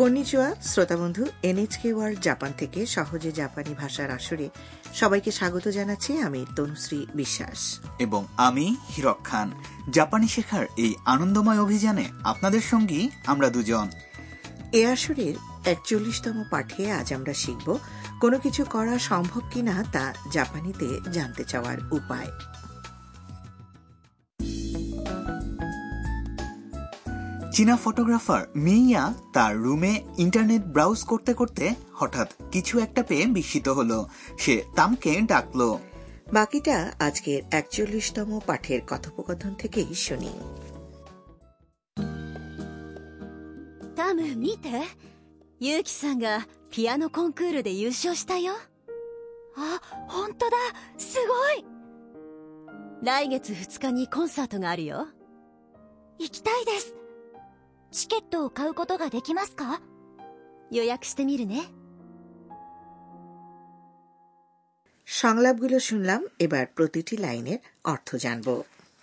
কন্নিচুয়া শ্রোতাবন্ধু এনএচকে world Japan থেকে সহজে জাপানি ভাষার আসরে সবাইকে স্বাগত জানাচ্ছি আমি তনুশ্রী বিশ্বাস। এবং আমি হিরক খান। জাপানি শেখার এই আনন্দময় অভিযানে আপনাদের সঙ্গী আমরা দুজন। এ আসরের একচল্লিশতম পাঠে আজ আমরা শিখব কোনো কিছু করা সম্ভব কিনা তা জাপানিতে জানতে চাওয়ার উপায়। চীনা ফটোগ্রাফার মিয়া তার রুমে ইন্টারনেট ব্রাউজ করতে করতে হঠাৎ কিছু একটা পেয়ে বিস্মিত হলো সে তামকে ডাকলো বাকিটা আজকের একচল্লিশতম পাঠের কথোপকথন থেকেই শুনি タム見てユウキさんがピアノコンクールで優勝したよあ本当だすごい来月2日にコンサートがあるよ行きたいです チケットを買うことができますか予約してみるね সংলাপগুলো শুনলাম এবার প্রতিটি লাইনের অর্থ জানব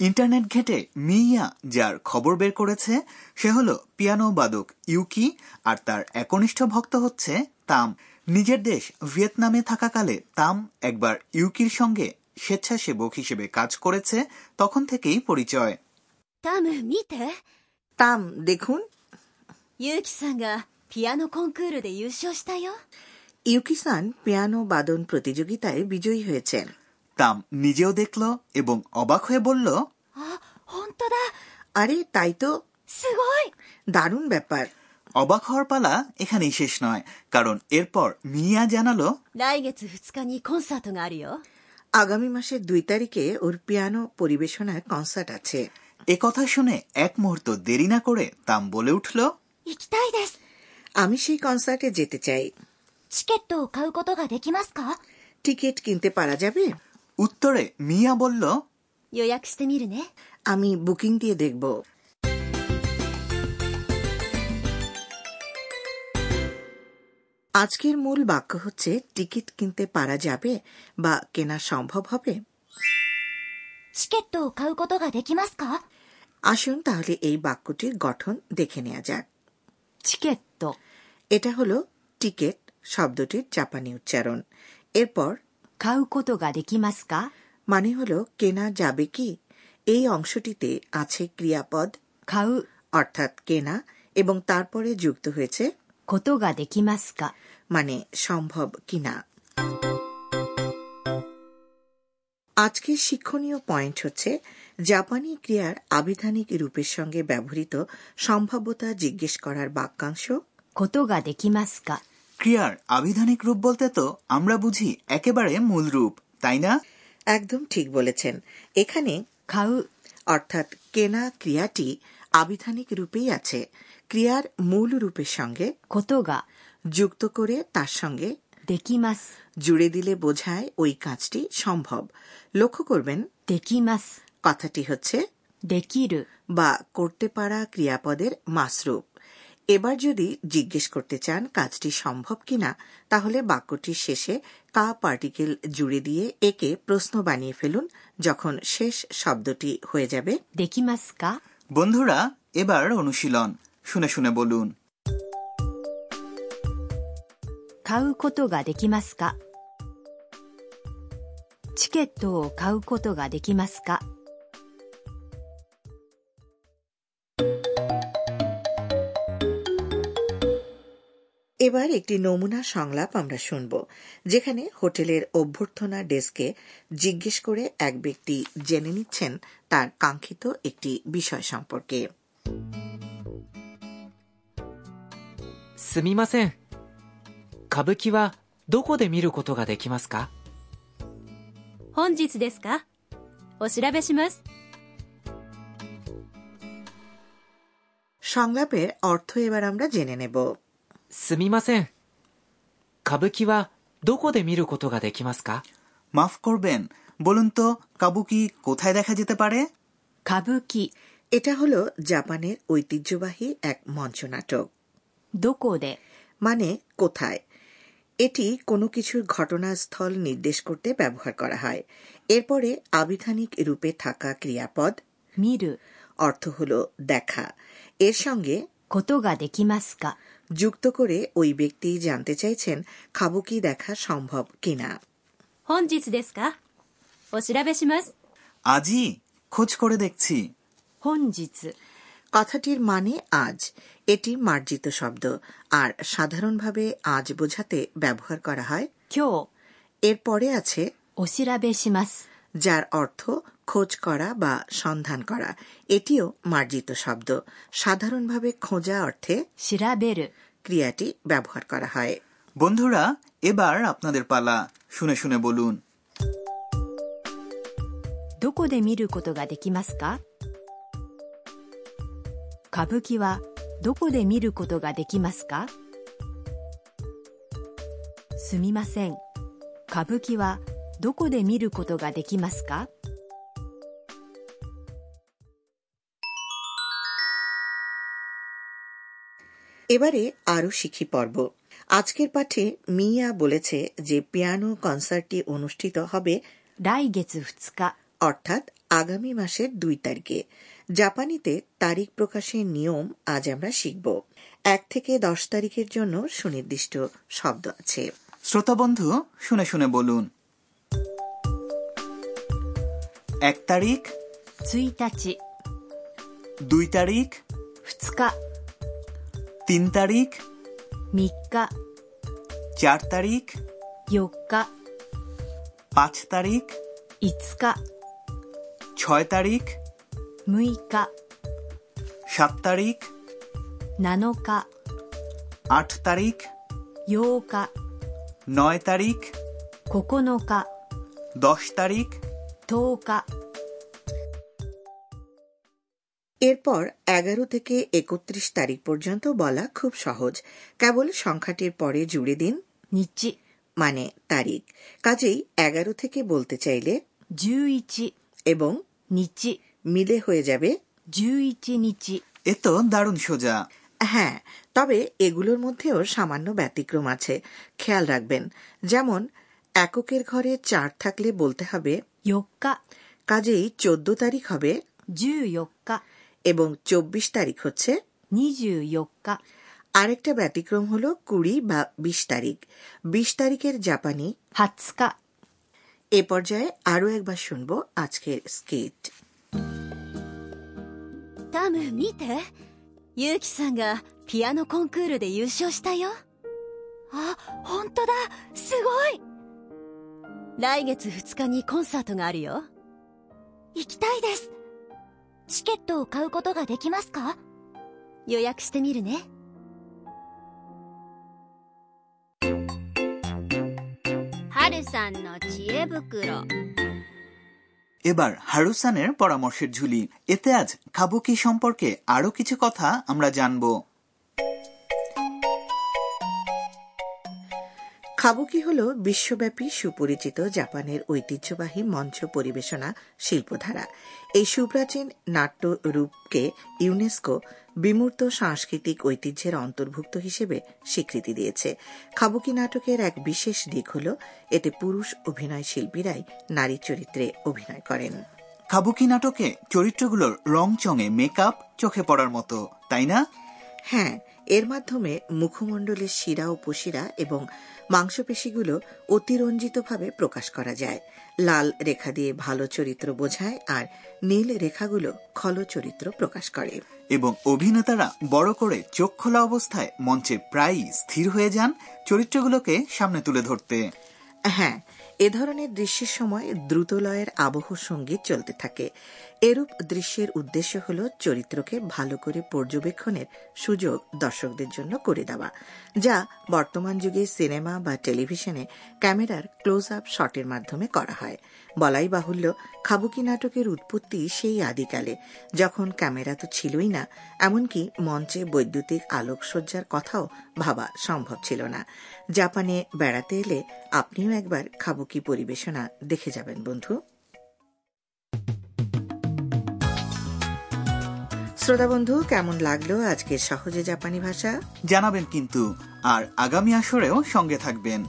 ইন্টারনেট ঘেটে মিয়া যার খবর বের করেছে সে হলো পিয়ানো বাদক ইউকি আর তার একনিষ্ঠ ভক্ত হচ্ছে তাম নিজের দেশ ভিয়েতনামে থাকাকালে তাম একবার ইউকির সঙ্গে স্বেচ্ছাসেবক হিসেবে কাজ করেছে তখন থেকেই পরিচয় タム見て তাম দেখুন। ইউকি সান গা পিয়ানো কনকুরু দে ইউশো শিতা ইয়ো ইউকি সান পিয়ানো বাদন প্রতিযোগিতায় বিজয়ী হয়েছেন। তাম নিজেও দেখল এবং অবাক হয়ে বলল আরে তাই তো। দারুণ ব্যাপার। অবাক হওয়ার পালা এখানেই শেষ নয় কারণ এরপর মিয়া জানালো আগামী মাসের দুই তারিখে ওর পিয়ানো পরিবেশনায় কনসার্ট আছে। এ কথা শুনে এক মুহূর্ত দেরি না করে তাম বলে উঠল 行きたいです আমি সেই কনসার্টে যেতে চাই チケットを買うことができますか টিকিট কিনতে পারা যাবে উত্তরে মিয়া বলল 予約してみるね আমি বুকিং দিয়ে দেখব আজকের মূল বাক্য হচ্ছে টিকিট কিনতে পারা যাবে বা কেনা সম্ভব হবে チケットを買うことができますか আসুন তাহলে এই বাক্যটির গঠন দেখে নেওয়া যাক। চিকেট এটা হলো টিকেট শব্দটির জাপানি উচ্চারণ। এরপর খাউ মানে হলো কেনা যাবে কি? এই অংশটিতে আছে ক্রিয়াপদ। খাউ অর্থাৎ কেনা এবং তারপরে যুক্ত হয়েছে মানে সম্ভব কিনা। আজকের শিক্ষণীয় পয়েন্ট হচ্ছে জাপানি ক্রিয়ার আবিধানিক রূপের সঙ্গে ব্যবহৃত সম্ভাব্যতা জিজ্ঞেস করার বাক্যাংশ ক্রিয়ার আবিধানিক রূপ বলতে তো আমরা বুঝি একেবারে মূল রূপ তাই না? একদম ঠিক বলেছেন। এখানে খাউ। অর্থাৎ কেনা ক্রিয়াটি আবিধানিক রূপেই আছে। ক্রিয়ার মূল রূপের সঙ্গে কতগা যুক্ত করে তার সঙ্গে দেকিমাস জুড়ে দিলে বোঝায় ওই কাজটি সম্ভব। লক্ষ্য করবেন। দেকিমাস কথাটি হচ্ছে できる বা করতে পারা ক্রিয়াপদের মাসরূপ এবার যদি জিজ্ঞেস করতে চান কাজটি সম্ভব কিনা তাহলে বাক্যটির শেষে কা পার্টিকেল জুড়ে দিয়ে একে প্রশ্ন বানিয়ে ফেলুন যখন শেষ শব্দটি হয়ে যাবে できますか বন্ধুরা এবার অনুশীলন শুনে শুনে বলুন 買うことができますかチケットを買うことができますか এবার একটি নমুনা সংলাপ আমরা শুনব যেখানে হোটেলের অভ্যর্থনা ডেস্কে জিজ্ঞেস করে এক ব্যক্তি জেনে নিচ্ছেন তার কাঙ্ক্ষিত একটি বিষয় সম্পর্কে すみません歌舞伎はどこで見ることができますか本日ですかお調べします সংলাপের অর্থ এবার আমরা জেনে নেব すみません歌舞伎はどこで見ることができますか মাফ করবেন বলুন তো কাবুকি কোথায় দেখা যেতে পারে 歌舞伎 এটা হলো জাপানের ঐতিহ্যবাহী এক মঞ্চনাটক どこで মানে কোথায় এটি কোনো কিছুর ঘটনাস্থল নির্দেশ করতে ব্যবহার করা হয় এরপরে আবিধানিক রূপে থাকা ক্রিয়াপদ 見る অর্থ হল দেখা এর সঙ্গে ことができますか যুক্ত করে ওই ব্যক্তি জানতে চাইছেন খাবো কি দেখা সম্ভব কিনা 本日ですかお調べします আজই খোঁজ করে দেখছি 本日 কথাটির মানে আজ এটি মার্জিত শব্দ আর সাধারণভাবে আজ বোঝাতে ব্যবহার করা হয় 今日 এর পরে আছে お調べします যার অর্থ খোঁজ করা বা সন্ধান করা এটিও মার্জিত শব্দ সাধারণভাবে খোঁজা অর্থে 調べる ক্রিয়াটি ব্যবহার করা হয় বন্ধুরা এবার আপনাদের পালা শুনে শুনে বলুন どこで見ることができますか歌舞伎はどこで見ることができますかすみません歌舞伎は どこで見ることができますか এবারে আরও শিখি পর্ব আজকের পাঠে মিয়া বলেছে যে পিয়ানো কনসার্টটি অনুষ্ঠিত হবে 来月2日 অর্থাৎ আগামী মাসের দুই তারিখে জাপানিতে তারিখ প্রকাশের নিয়ম আজ আমরা শিখব এক থেকে দশ তারিখের জন্য সুনির্দিষ্ট শব্দ আছে শ্রোতা বন্ধু শুনে শুনে বলুন এক তারিখ 1日 দুই তারিখ 2日 তিন তারিখ 3日 চার তারিখ 4日 পাঁচ তারিখ 5日 ছয় তারিখ 6日 সাত তারিখ 7日 আট তারিখ 8日 নয় তারিখ 9日 দশ তারিখ 10日 এরপর এগারো থেকে একত্রিশ তারিখ পর্যন্ত বলা খুব সহজ। কেবল সংখ্যাটির পরে জুড়ে দিন। নিচে। মানে তারিখ। কাজেই এগারো থেকে বলতে চাইলে এবং নিচে। মিলে হয়ে যাবে নিচি। এ তো দারুণ সোজা। হ্যাঁ তবে এগুলোর মধ্যেও সামান্য ব্যতিক্রম আছে। খেয়াল রাখবেন। যেমন এককের ঘরে চার থাকলে বলতে হবে 4日 কাজেই চোদ্দ তারিখ হবে 14日 এবং চব্বিশ তারিখ হচ্ছে 24日 আরেকটা ব্যতিক্রম হলো কুড়ি বা বিশ তারিখ বিশ তারিখের জাপানি 20日 এ পর্যায়ে আরও একবার শুনব আজকের স্কেট タム見てユウキさんがピアノコンクールで優勝したよあ本当だすごい 来月2日にコンサートがあるよ行きたいですチケットを買うことができますか予約してみるね春さんの知恵袋 এবার হারুসানের পরামর্শের ঝুলি এতে আজ কাবুকি সম্পর্কে আরো কিছু কথা আমরা জানবো 」খাবুকি হল বিশ্বব্যাপী সুপরিচিত জাপানের ঐতিহ্যবাহী মঞ্চ পরিবেশনা শিল্পধারা। এই সুপ্রাচীন নাট্য রূপকে ইউনেস্কো বিমূর্ত সাংস্কৃতিক ঐতিহ্যের অন্তর্ভুক্ত হিসেবে স্বীকৃতি দিয়েছে। খাবুকি নাটকের এক বিশেষ দিক হল এতে পুরুষ অভিনয় শিল্পীরাই নারী চরিত্রে অভিনয় করেন। খাবুকি নাটকে চরিত্রগুলোর রং চঙে মেকআপ চোখে পড়ার মতো তাই না? হ্যাঁ এর মাধ্যমে মুখমণ্ডলের শিরা ও পশিরা এবং মাংসপেশিগুলো অতিরঞ্জিতভাবে প্রকাশ করা যায়। লাল রেখা দিয়ে ভালো চরিত্র বোঝায় আর নীল রেখাগুলো খল চরিত্র প্রকাশ করে। এবং অভিনেতারা বড় করে চোখ খোলা অবস্থায় মঞ্চে প্রায়ই স্থির হয়ে যান চরিত্রগুলোকে সামনে তুলে ধরতে। হ্যাঁ এ ধরনের দৃশ্যের সময় দ্রুতলয়ের আবহ সংগীত চলতে থাকে। এরূপ দৃশ্যের উদ্দেশ্য হল চরিত্রকে ভালো করে পর্যবেক্ষণের সুযোগ দর্শকদের জন্য করে দেওয়া, যা বর্তমান যুগে সিনেমা বা টেলিভিশনে ক্যামেরার ক্লোজ আপ শটের মাধ্যমে করা হয়। বলাই বাহুল্য, খাবুকি নাটকের উৎপত্তি সেই আদিকালে, যখন ক্যামেরা তো ছিলই না, এমনকি মঞ্চে বৈদ্যুতিক আলোকসজ্জার কথাও ভাবা সম্ভব ছিল না। জাপানে বেড়াতে এলে আপনিও একবার খাবুকি পরিবেশনা দেখে যাবেন বন্ধু। শ্রোতা বন্ধু, কেমন লাগল আজকে সহজে জাপানি ভাষা? জানাবেন কিন্তু, আর আগামী আসরেও সঙ্গে থাকবেন।